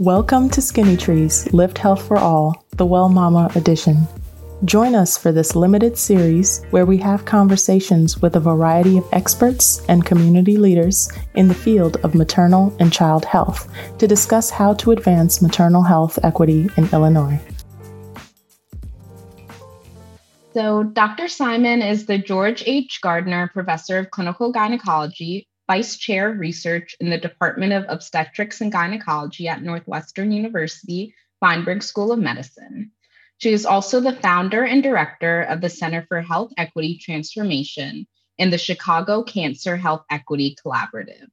Welcome to Skinny Trees Lift Health for All, the Well Mama edition. Join us for this limited series where we have conversations with a variety of experts and community leaders in the field of maternal and child health to discuss how to advance maternal health equity in Illinois. So, Dr. Simon is the George H. Gardner Professor of Clinical Gynecology Vice Chair of Research in the Department of Obstetrics and Gynecology at Northwestern University Feinberg School of Medicine. She is also the founder and director of the Center for Health Equity Transformation and the Chicago Cancer Health Equity Collaborative.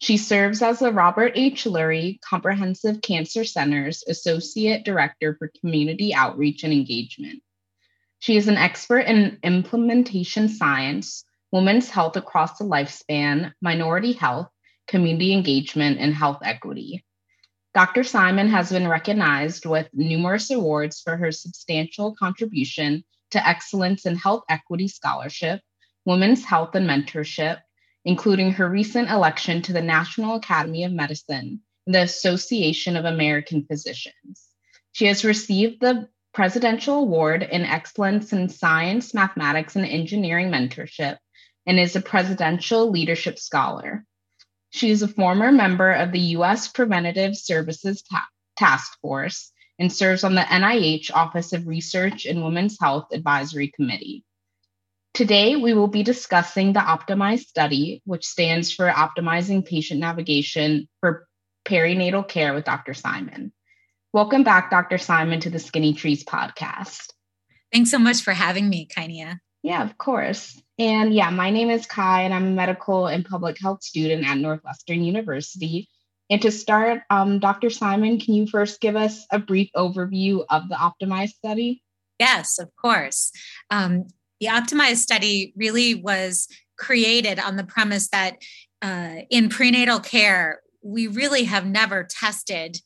She serves as the Robert H. Lurie Comprehensive Cancer Center's Associate Director for Community Outreach and Engagement. She is an expert in implementation science, women's health across the lifespan, minority health, community engagement, and health equity. Dr. Simon has been recognized with numerous awards for her substantial contribution to excellence in health equity scholarship, women's health and mentorship, including her recent election to the National Academy of Medicine and the Association of American Physicians. She has received the Presidential Award in Excellence in Science, Mathematics, and Engineering Mentorship and is a Presidential Leadership Scholar. She is a former member of the U.S. Preventative Services Ta- Task Force and serves on the NIH Office of Research and Women's Health Advisory Committee. Today, we will be discussing the Optimize study, which stands for Optimizing Patient Navigation for Perinatal Care with Dr. Simon. Welcome back, Dr. Simon, to the Skinny Trees podcast. Thanks so much for having me, Kainia. Yeah, of course. And yeah, my name is Kai, and I'm a medical and public health student at Northwestern University. And to start, um, Dr. Simon, can you first give us a brief overview of the Optimize study? Yes, of course. Um, the Optimize study really was created on the premise that uh, in prenatal care, we really have never tested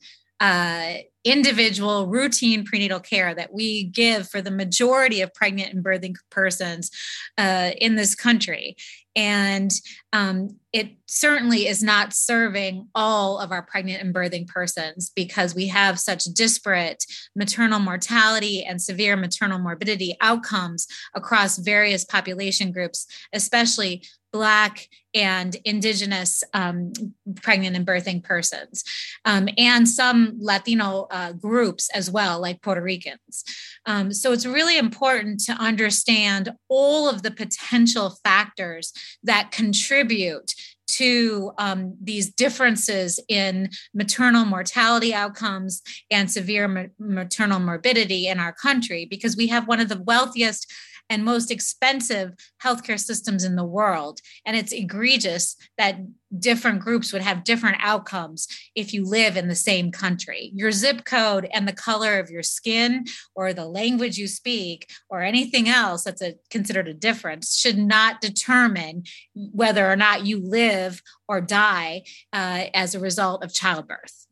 uh, individual routine prenatal care that we give for the majority of pregnant and birthing persons uh, in this country. And um, it certainly is not serving all of our pregnant and birthing persons because we have such disparate maternal mortality and severe maternal morbidity outcomes across various population groups, especially Black and Indigenous um, pregnant and birthing persons, um, and some Latino uh, groups as well, like Puerto Ricans. Um, so it's really important to understand all of the potential factors that contribute to um, these differences in maternal mortality outcomes and severe ma- maternal morbidity in our country because we have one of the wealthiest and most expensive healthcare systems in the world. And it's egregious that different groups would have different outcomes if you live in the same country. Your zip code and the color of your skin or the language you speak or anything else that's a, considered a difference should not determine whether or not you live or die uh, as a result of childbirth.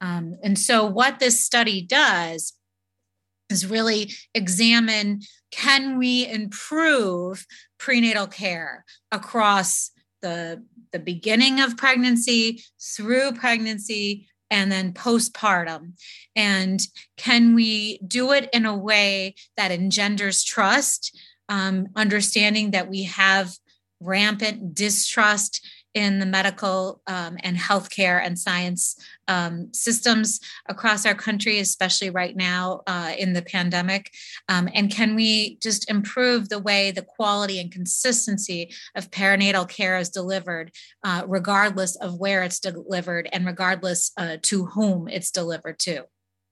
Um, and so, what this study does is really examine can we improve prenatal care across the the beginning of pregnancy through pregnancy and then postpartum? And can we do it in a way that engenders trust um, understanding that we have rampant distrust in the medical um, and healthcare and science um, systems across our country, especially right now uh, in the pandemic? Um, and can we just improve the way the quality and consistency of perinatal care is delivered, uh, regardless of where it's delivered and regardless uh, to whom it's delivered to?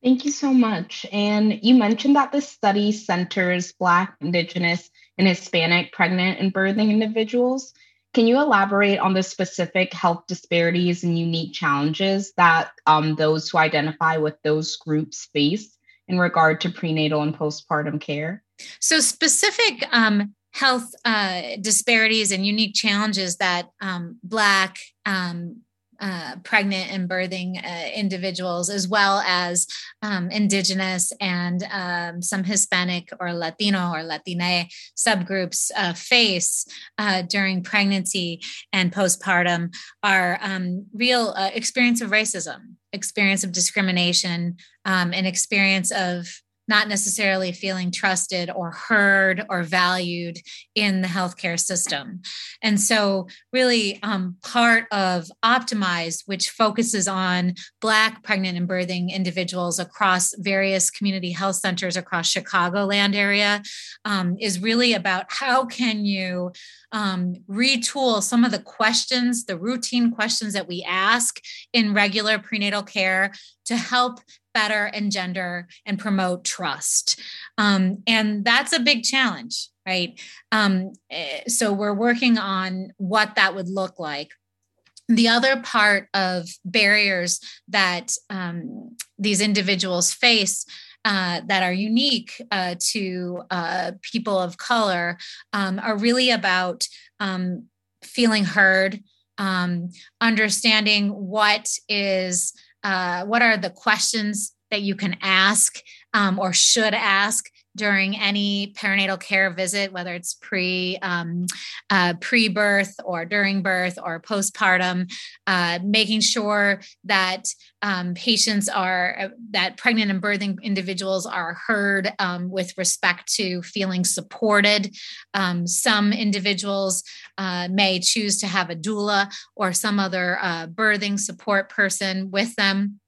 Thank you so much. And you mentioned that this study centers Black, Indigenous, and Hispanic pregnant and birthing individuals. Can you elaborate on the specific health disparities and unique challenges that um, those who identify with those groups face in regard to prenatal and postpartum care? So, specific um, health uh, disparities and unique challenges that um, Black, um, uh, pregnant and birthing uh, individuals, as well as um, Indigenous and um, some Hispanic or Latino or Latina subgroups uh, face uh, during pregnancy and postpartum, are um, real uh, experience of racism, experience of discrimination, um, experience of not necessarily feeling trusted or heard or valued in the healthcare system. And so, really, um, part of Optimize, which focuses on Black pregnant and birthing individuals across various community health centers across Chicagoland area, um, is really about how can you um, retool some of the questions, the routine questions that we ask in regular prenatal care to help better engender and promote trust. Um, and that's a big challenge, right? Um, eh, so we're working on what that would look like. The other part of barriers that um, these individuals face uh, that are unique uh, to uh, people of color um, are really about um, feeling heard, um, understanding what is uh, what are the questions that you can ask um, or should ask during any perinatal care visit, whether it's pre um, uh, pre birth or during birth or postpartum, uh, making sure that um, patients are uh, that pregnant and birthing individuals are heard um, with respect to feeling supported. Um, some individuals uh, may choose to have a doula or some other uh, birthing support person with them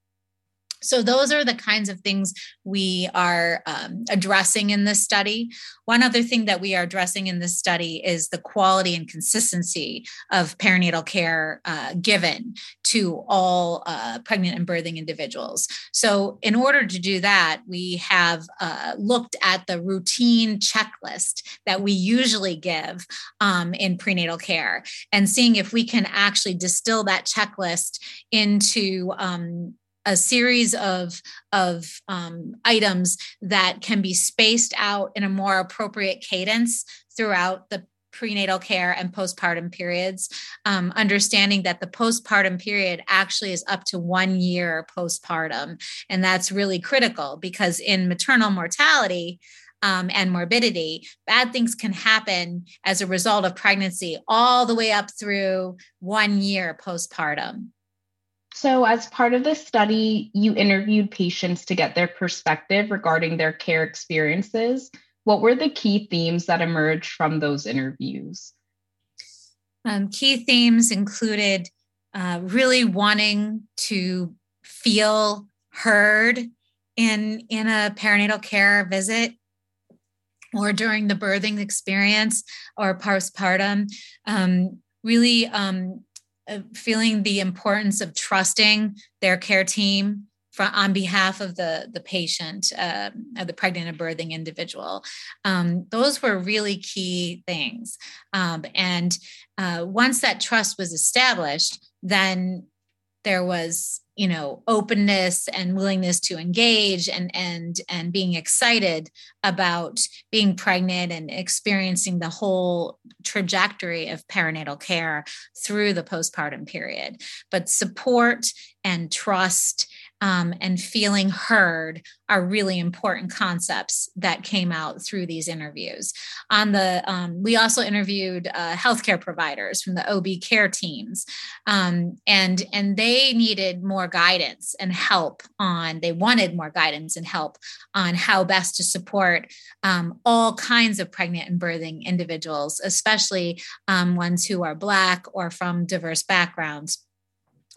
so, those are the kinds of things we are um, addressing in this study. One other thing that we are addressing in this study is the quality and consistency of perinatal care uh, given to all uh, pregnant and birthing individuals. So, in order to do that, we have uh, looked at the routine checklist that we usually give um, in prenatal care and seeing if we can actually distill that checklist into um, a series of of um, items that can be spaced out in a more appropriate cadence throughout the prenatal care and postpartum periods um, understanding that the postpartum period actually is up to one year postpartum and that's really critical because in maternal mortality um, and morbidity, bad things can happen as a result of pregnancy all the way up through one year postpartum. So, as part of this study, you interviewed patients to get their perspective regarding their care experiences. What were the key themes that emerged from those interviews? Um, key themes included uh, really wanting to feel heard in in a perinatal care visit or during the birthing experience or postpartum um, really um, feeling the importance of trusting their care team for, on behalf of the the patient, uh, of the pregnant and birthing individual. Um, those were really key things. Um, and uh, once that trust was established, then there was you know openness and willingness to engage and and and being excited about being pregnant and experiencing the whole trajectory of perinatal care through the postpartum period. But support and trust um, and feeling heard are really important concepts that came out through these interviews. On the, um, we also interviewed uh, healthcare providers from the OB care teams, um, and and they needed more guidance and help on. They wanted more guidance and help on how best to support um, all kinds of pregnant and birthing individuals, especially um, ones who are Black or from diverse backgrounds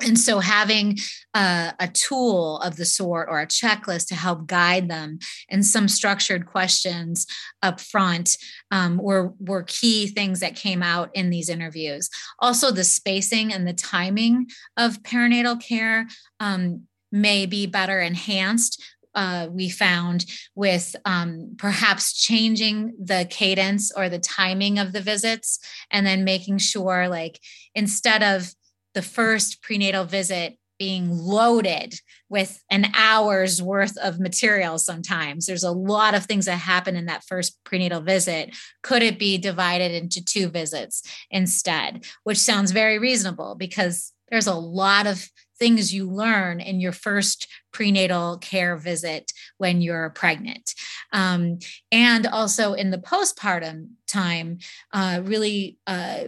and so having a, a, tool of the sort or a checklist to help guide them and some structured questions up front um, were, were key things that came out in these interviews. Also the spacing and the timing of perinatal care um, may be better enhanced uh, we found with um, perhaps changing the cadence or the timing of the visits and then making sure like instead of the first prenatal visit being loaded with an hour's worth of material sometimes. There's a lot of things that happen in that first prenatal visit. Could it be divided into two visits instead? Which sounds very reasonable because there's a lot of things you learn in your first prenatal care visit when you're pregnant. Um, and also in the postpartum time, uh, really uh,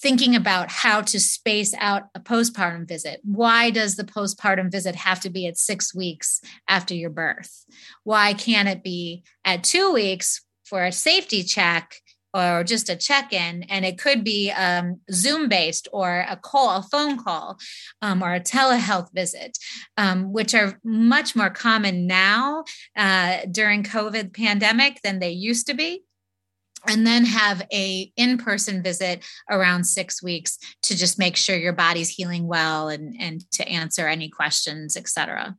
thinking about how to space out a postpartum visit. Why does the postpartum visit have to be at six weeks after your birth? Why can't it be at two weeks for a safety check or just a check-in and it could be um, zoom based or a call a phone call um, or a telehealth visit um, which are much more common now uh, during covid pandemic than they used to be and then have a in-person visit around six weeks to just make sure your body's healing well and, and to answer any questions etc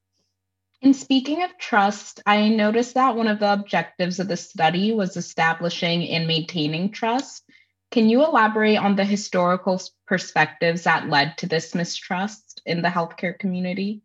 and speaking of trust, I noticed that one of the objectives of the study was establishing and maintaining trust. Can you elaborate on the historical perspectives that led to this mistrust in the healthcare community?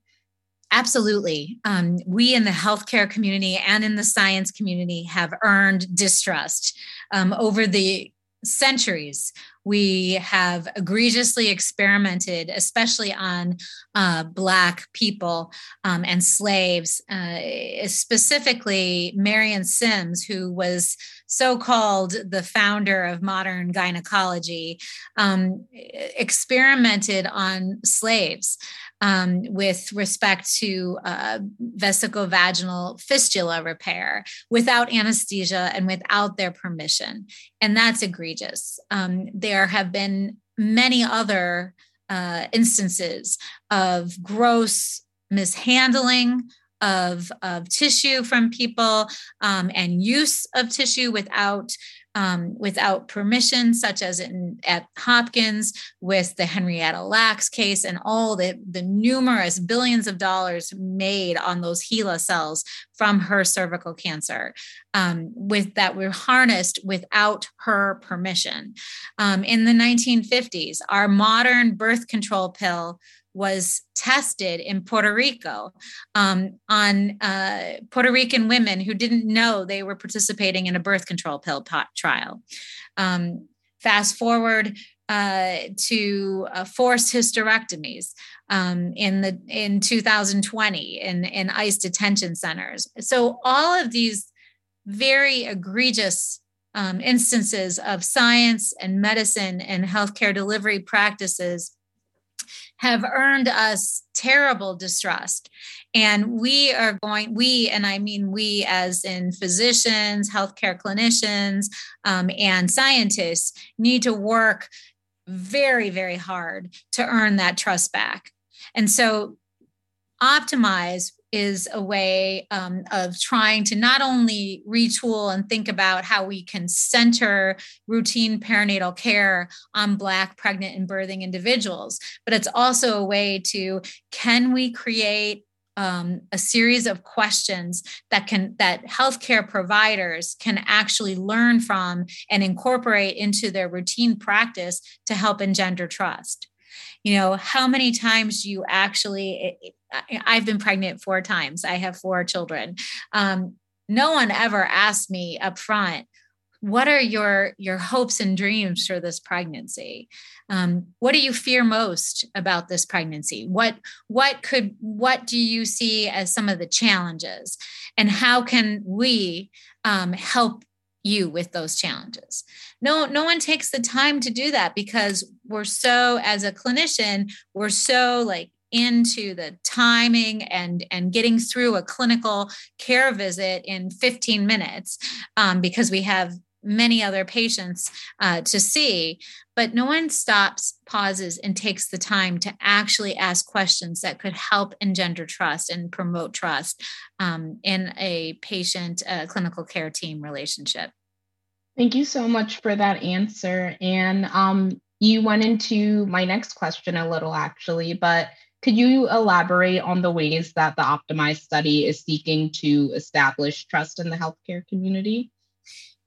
Absolutely. Um, we in the healthcare community and in the science community have earned distrust um, over the centuries we have egregiously experimented, especially on uh, Black people um, and slaves, uh, specifically Marion Sims, who was so called the founder of modern gynecology, um, experimented on slaves um, with respect to uh, vesicovaginal fistula repair without anesthesia and without their permission. And that's egregious. Um, there have been many other uh, instances of gross mishandling of, of tissue from people um, and use of tissue without um, without permission, such as in, at Hopkins with the Henrietta Lacks case and all the, the numerous billions of dollars made on those HeLa cells from her cervical cancer, um, with that were harnessed without her permission. Um, in the 1950s, our modern birth control pill was tested in Puerto Rico um, on uh, Puerto Rican women who didn't know they were participating in a birth control pill trial. Um, fast forward uh, to uh, forced hysterectomies um, in the in 2020 in, in ICE detention centers. So all of these very egregious um, instances of science and medicine and healthcare delivery practices have earned us terrible distrust. And we are going, we, and I mean we as in physicians, healthcare clinicians, um, and scientists, need to work very, very hard to earn that trust back. And so, Optimize is a way um, of trying to not only retool and think about how we can center routine perinatal care on Black pregnant and birthing individuals, but it's also a way to can we create um, a series of questions that can that healthcare providers can actually learn from and incorporate into their routine practice to help engender trust you know how many times do you actually i've been pregnant four times. I have four children. Um, no one ever asked me up front what are your your hopes and dreams for this pregnancy? Um, what do you fear most about this pregnancy? What what could what do you see as some of the challenges? And how can we um, help you with those challenges. No no one takes the time to do that because we're so as a clinician we're so like into the timing and and getting through a clinical care visit in 15 minutes um, because we have many other patients uh, to see but no one stops pauses and takes the time to actually ask questions that could help engender trust and promote trust um, in a patient uh, clinical care team relationship. Thank you so much for that answer and um, you went into my next question a little actually but could you elaborate on the ways that the optimized study is seeking to establish trust in the healthcare community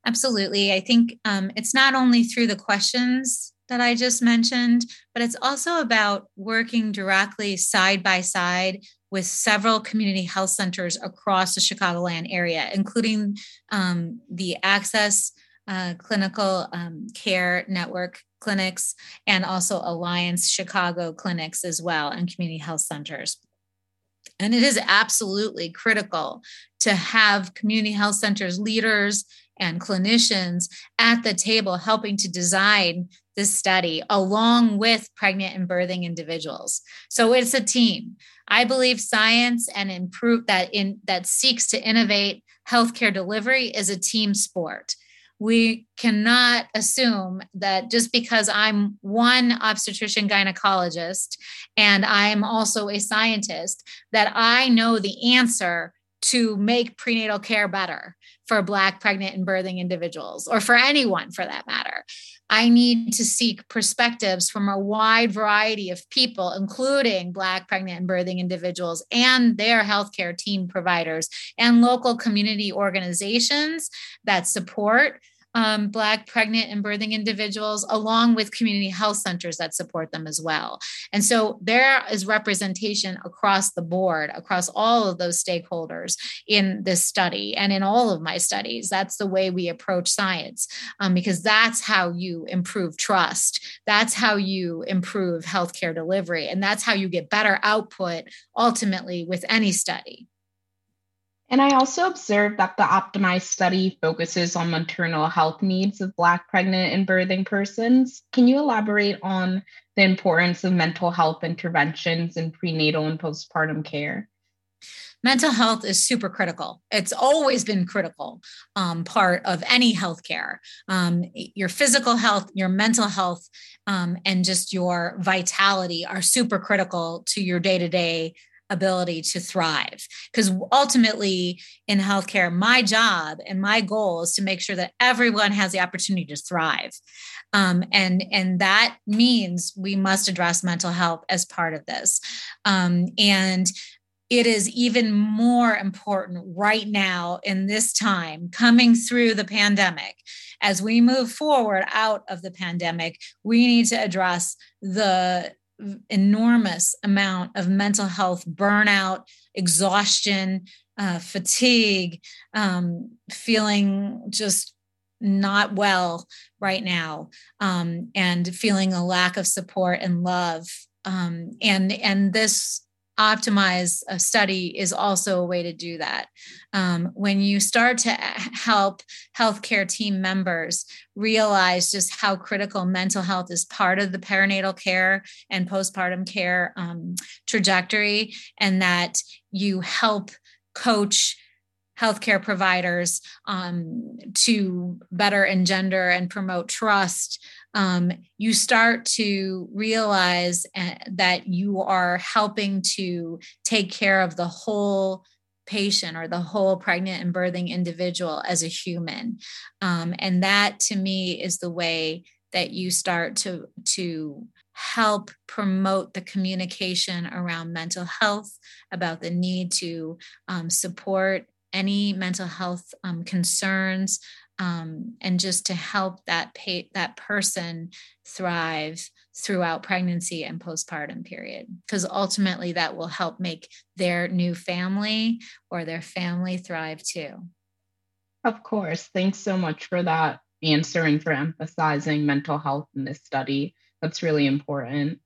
Absolutely. I think um, it's not only through the questions that I just mentioned, but it's also about working directly side by side with several community health centers across the Chicagoland area, including um, the Access uh, clinical um, care network clinics and also Alliance Chicago clinics as well and community health centers. And it is absolutely critical to have community health centers leaders and clinicians at the table helping to design this study along with pregnant and birthing individuals. So it's a team. I believe science and improve that in that seeks to innovate healthcare delivery is a team sport we cannot assume that just because I'm one obstetrician gynecologist and I'm also a scientist, that I know the answer to make prenatal care better for Black pregnant and birthing individuals, or for anyone for that matter. I need to seek perspectives from a wide variety of people, including Black pregnant and birthing individuals and their healthcare team providers and local community organizations that support um, Black pregnant and birthing individuals, along with community health centers that support them as well. And so there is representation across the board, across all of those stakeholders in this study and in all of my studies. That's the way we approach science um, because that's how you improve trust. That's how you improve healthcare delivery. And that's how you get better output ultimately with any study. And I also observed that the optimized study focuses on maternal health needs of Black pregnant and birthing persons. Can you elaborate on the importance of mental health interventions in prenatal and postpartum care? Mental health is super critical. It's always been critical um, part of any healthcare. Um, your physical health, your mental health, um, and just your vitality are super critical to your day to day ability to thrive. Because ultimately, in healthcare, my job and my goal is to make sure that everyone has the opportunity to thrive. Um, and, and that means we must address mental health as part of this. Um, and it is even more important right now in this time coming through the pandemic. As we move forward out of the pandemic, we need to address the enormous amount of mental health burnout, exhaustion, uh, fatigue, um, feeling just not well right now, um, and feeling a lack of support and love. Um, and and this optimize a study is also a way to do that. Um, when you start to help healthcare team members realize just how critical mental health is part of the perinatal care and postpartum care um, trajectory, and that you help coach healthcare providers um, to better engender and promote trust um, you start to realize uh, that you are helping to take care of the whole patient or the whole pregnant and birthing individual as a human. Um, and that to me is the way that you start to to help promote the communication around mental health about the need to um, support any mental health um, concerns um, and just to help that pay, that person thrive throughout pregnancy and postpartum period. Because ultimately that will help make their new family or their family thrive too. Of course. Thanks so much for that answer and for emphasizing mental health in this study. That's really important.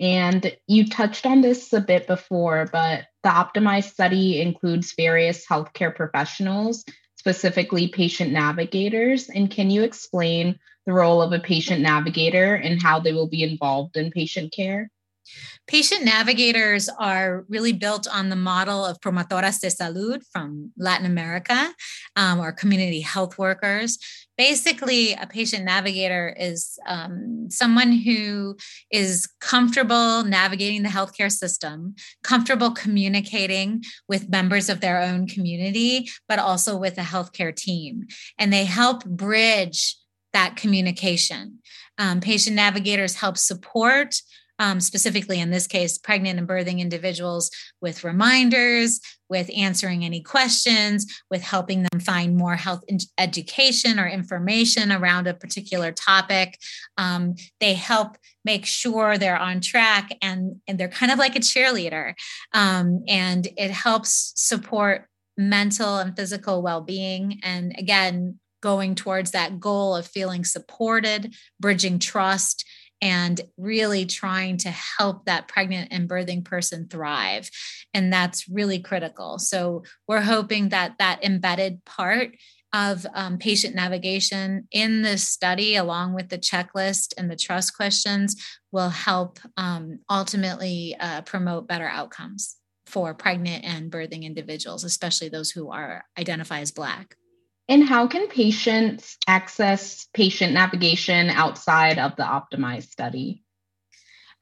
And you touched on this a bit before, but the optimized study includes various healthcare professionals specifically patient navigators. And can you explain the role of a patient navigator and how they will be involved in patient care? Patient navigators are really built on the model of promotoras de salud from Latin America um, or community health workers. Basically, a patient navigator is um, someone who is comfortable navigating the healthcare system, comfortable communicating with members of their own community, but also with a healthcare team. And they help bridge that communication. Um, patient navigators help support um, specifically in this case, pregnant and birthing individuals with reminders, with answering any questions, with helping them find more health education or information around a particular topic. Um, they help make sure they're on track and, and they're kind of like a cheerleader. Um, and it helps support mental and physical well being. And again, going towards that goal of feeling supported, bridging trust, and really trying to help that pregnant and birthing person thrive. And that's really critical. So we're hoping that that embedded part of um, patient navigation in this study, along with the checklist and the trust questions, will help um, ultimately uh, promote better outcomes for pregnant and birthing individuals, especially those who are identified as Black. And how can patients access patient navigation outside of the optimized study?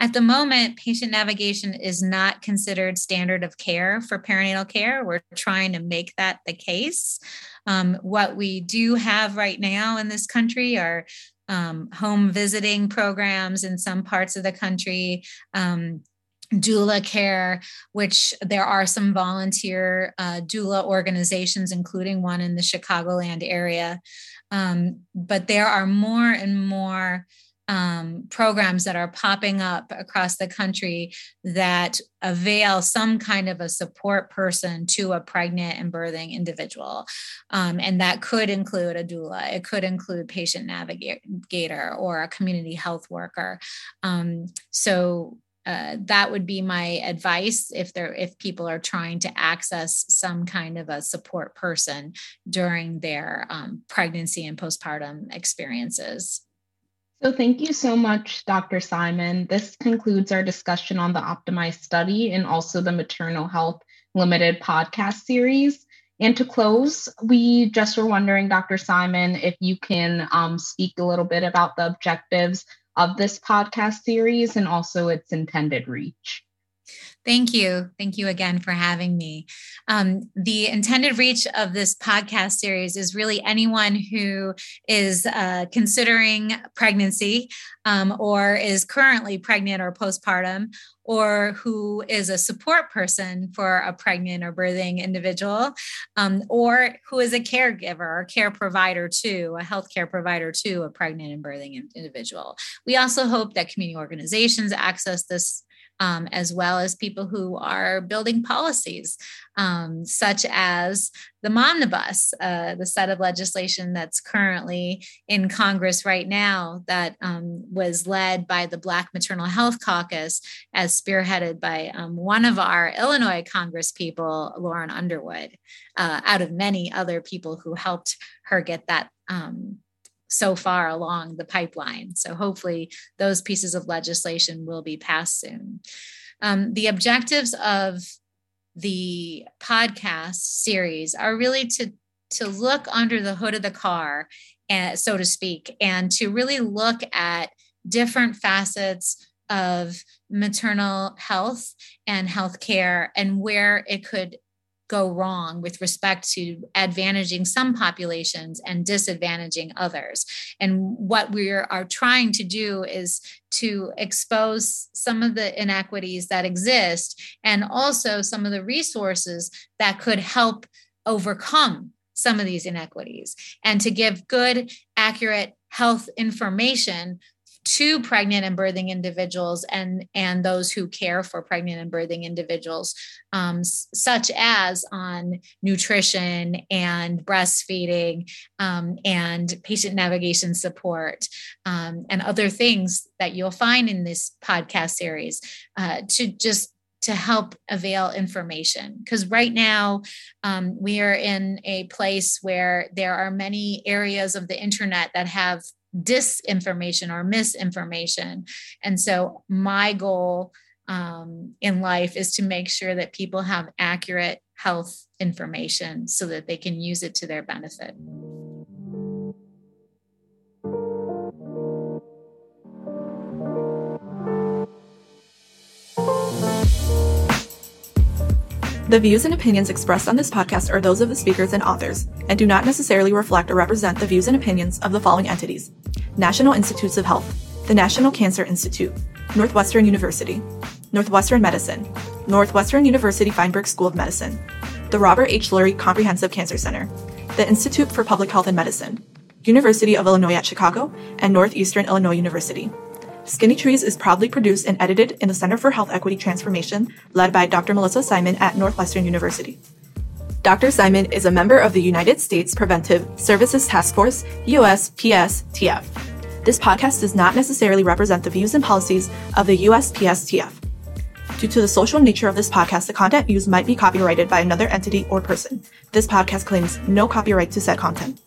At the moment, patient navigation is not considered standard of care for perinatal care. We're trying to make that the case. Um, what we do have right now in this country are um, home visiting programs in some parts of the country, um, doula care, which there are some volunteer uh, doula organizations, including one in the Chicagoland area. Um, but there are more and more um, programs that are popping up across the country that avail some kind of a support person to a pregnant and birthing individual. Um, and that could include a doula, it could include patient navigator or a community health worker. Um, so uh, that would be my advice if they're if people are trying to access some kind of a support person during their um, pregnancy and postpartum experiences. So, thank you so much, Dr. Simon. This concludes our discussion on the optimized study and also the maternal health limited podcast series. And to close, we just were wondering, Dr. Simon, if you can um, speak a little bit about the objectives of this podcast series and also its intended reach. Thank you. Thank you again for having me. Um, the intended reach of this podcast series is really anyone who is uh, considering pregnancy um, or is currently pregnant or postpartum or who is a support person for a pregnant or birthing individual, um, or who is a caregiver or care provider to, a healthcare provider to a pregnant and birthing individual. We also hope that community organizations access this um, as well as people who are building policies, um, such as the Momnibus, uh, the set of legislation that's currently in Congress right now that um, was led by the Black Maternal Health Caucus, as spearheaded by um, one of our Illinois Congress people, Lauren Underwood, uh, out of many other people who helped her get that um, so far along the pipeline. So hopefully those pieces of legislation will be passed soon. Um, the objectives of the podcast series are really to to look under the hood of the car, and, so to speak, and to really look at different facets of maternal health and healthcare and where it could go wrong with respect to advantaging some populations and disadvantaging others. And what we are trying to do is to expose some of the inequities that exist and also some of the resources that could help overcome some of these inequities and to give good, accurate health information to pregnant and birthing individuals and and those who care for pregnant and birthing individuals um, such as on nutrition and breastfeeding um, and patient navigation support um, and other things that you'll find in this podcast series uh, to just to help avail information. Because right now um, we are in a place where there are many areas of the internet that have disinformation or misinformation. And so, my goal um, in life is to make sure that people have accurate health information so that they can use it to their benefit. The views and opinions expressed on this podcast are those of the speakers and authors, and do not necessarily reflect or represent the views and opinions of the following entities National Institutes of Health, the National Cancer Institute, Northwestern University, Northwestern Medicine, Northwestern University Feinberg School of Medicine, the Robert H. Lurie Comprehensive Cancer Center, the Institute for Public Health and Medicine, University of Illinois at Chicago, and Northeastern Illinois University. Skinny Trees is proudly produced and edited in the Center for Health Equity Transformation, led by Dr. Melissa Simon at Northwestern University. Dr. Simon is a member of the United States Preventive Services Task Force, USPSTF. This podcast does not necessarily represent the views and policies of the USPSTF. Due to the social nature of this podcast, the content used might be copyrighted by another entity or person. This podcast claims no copyright to said content.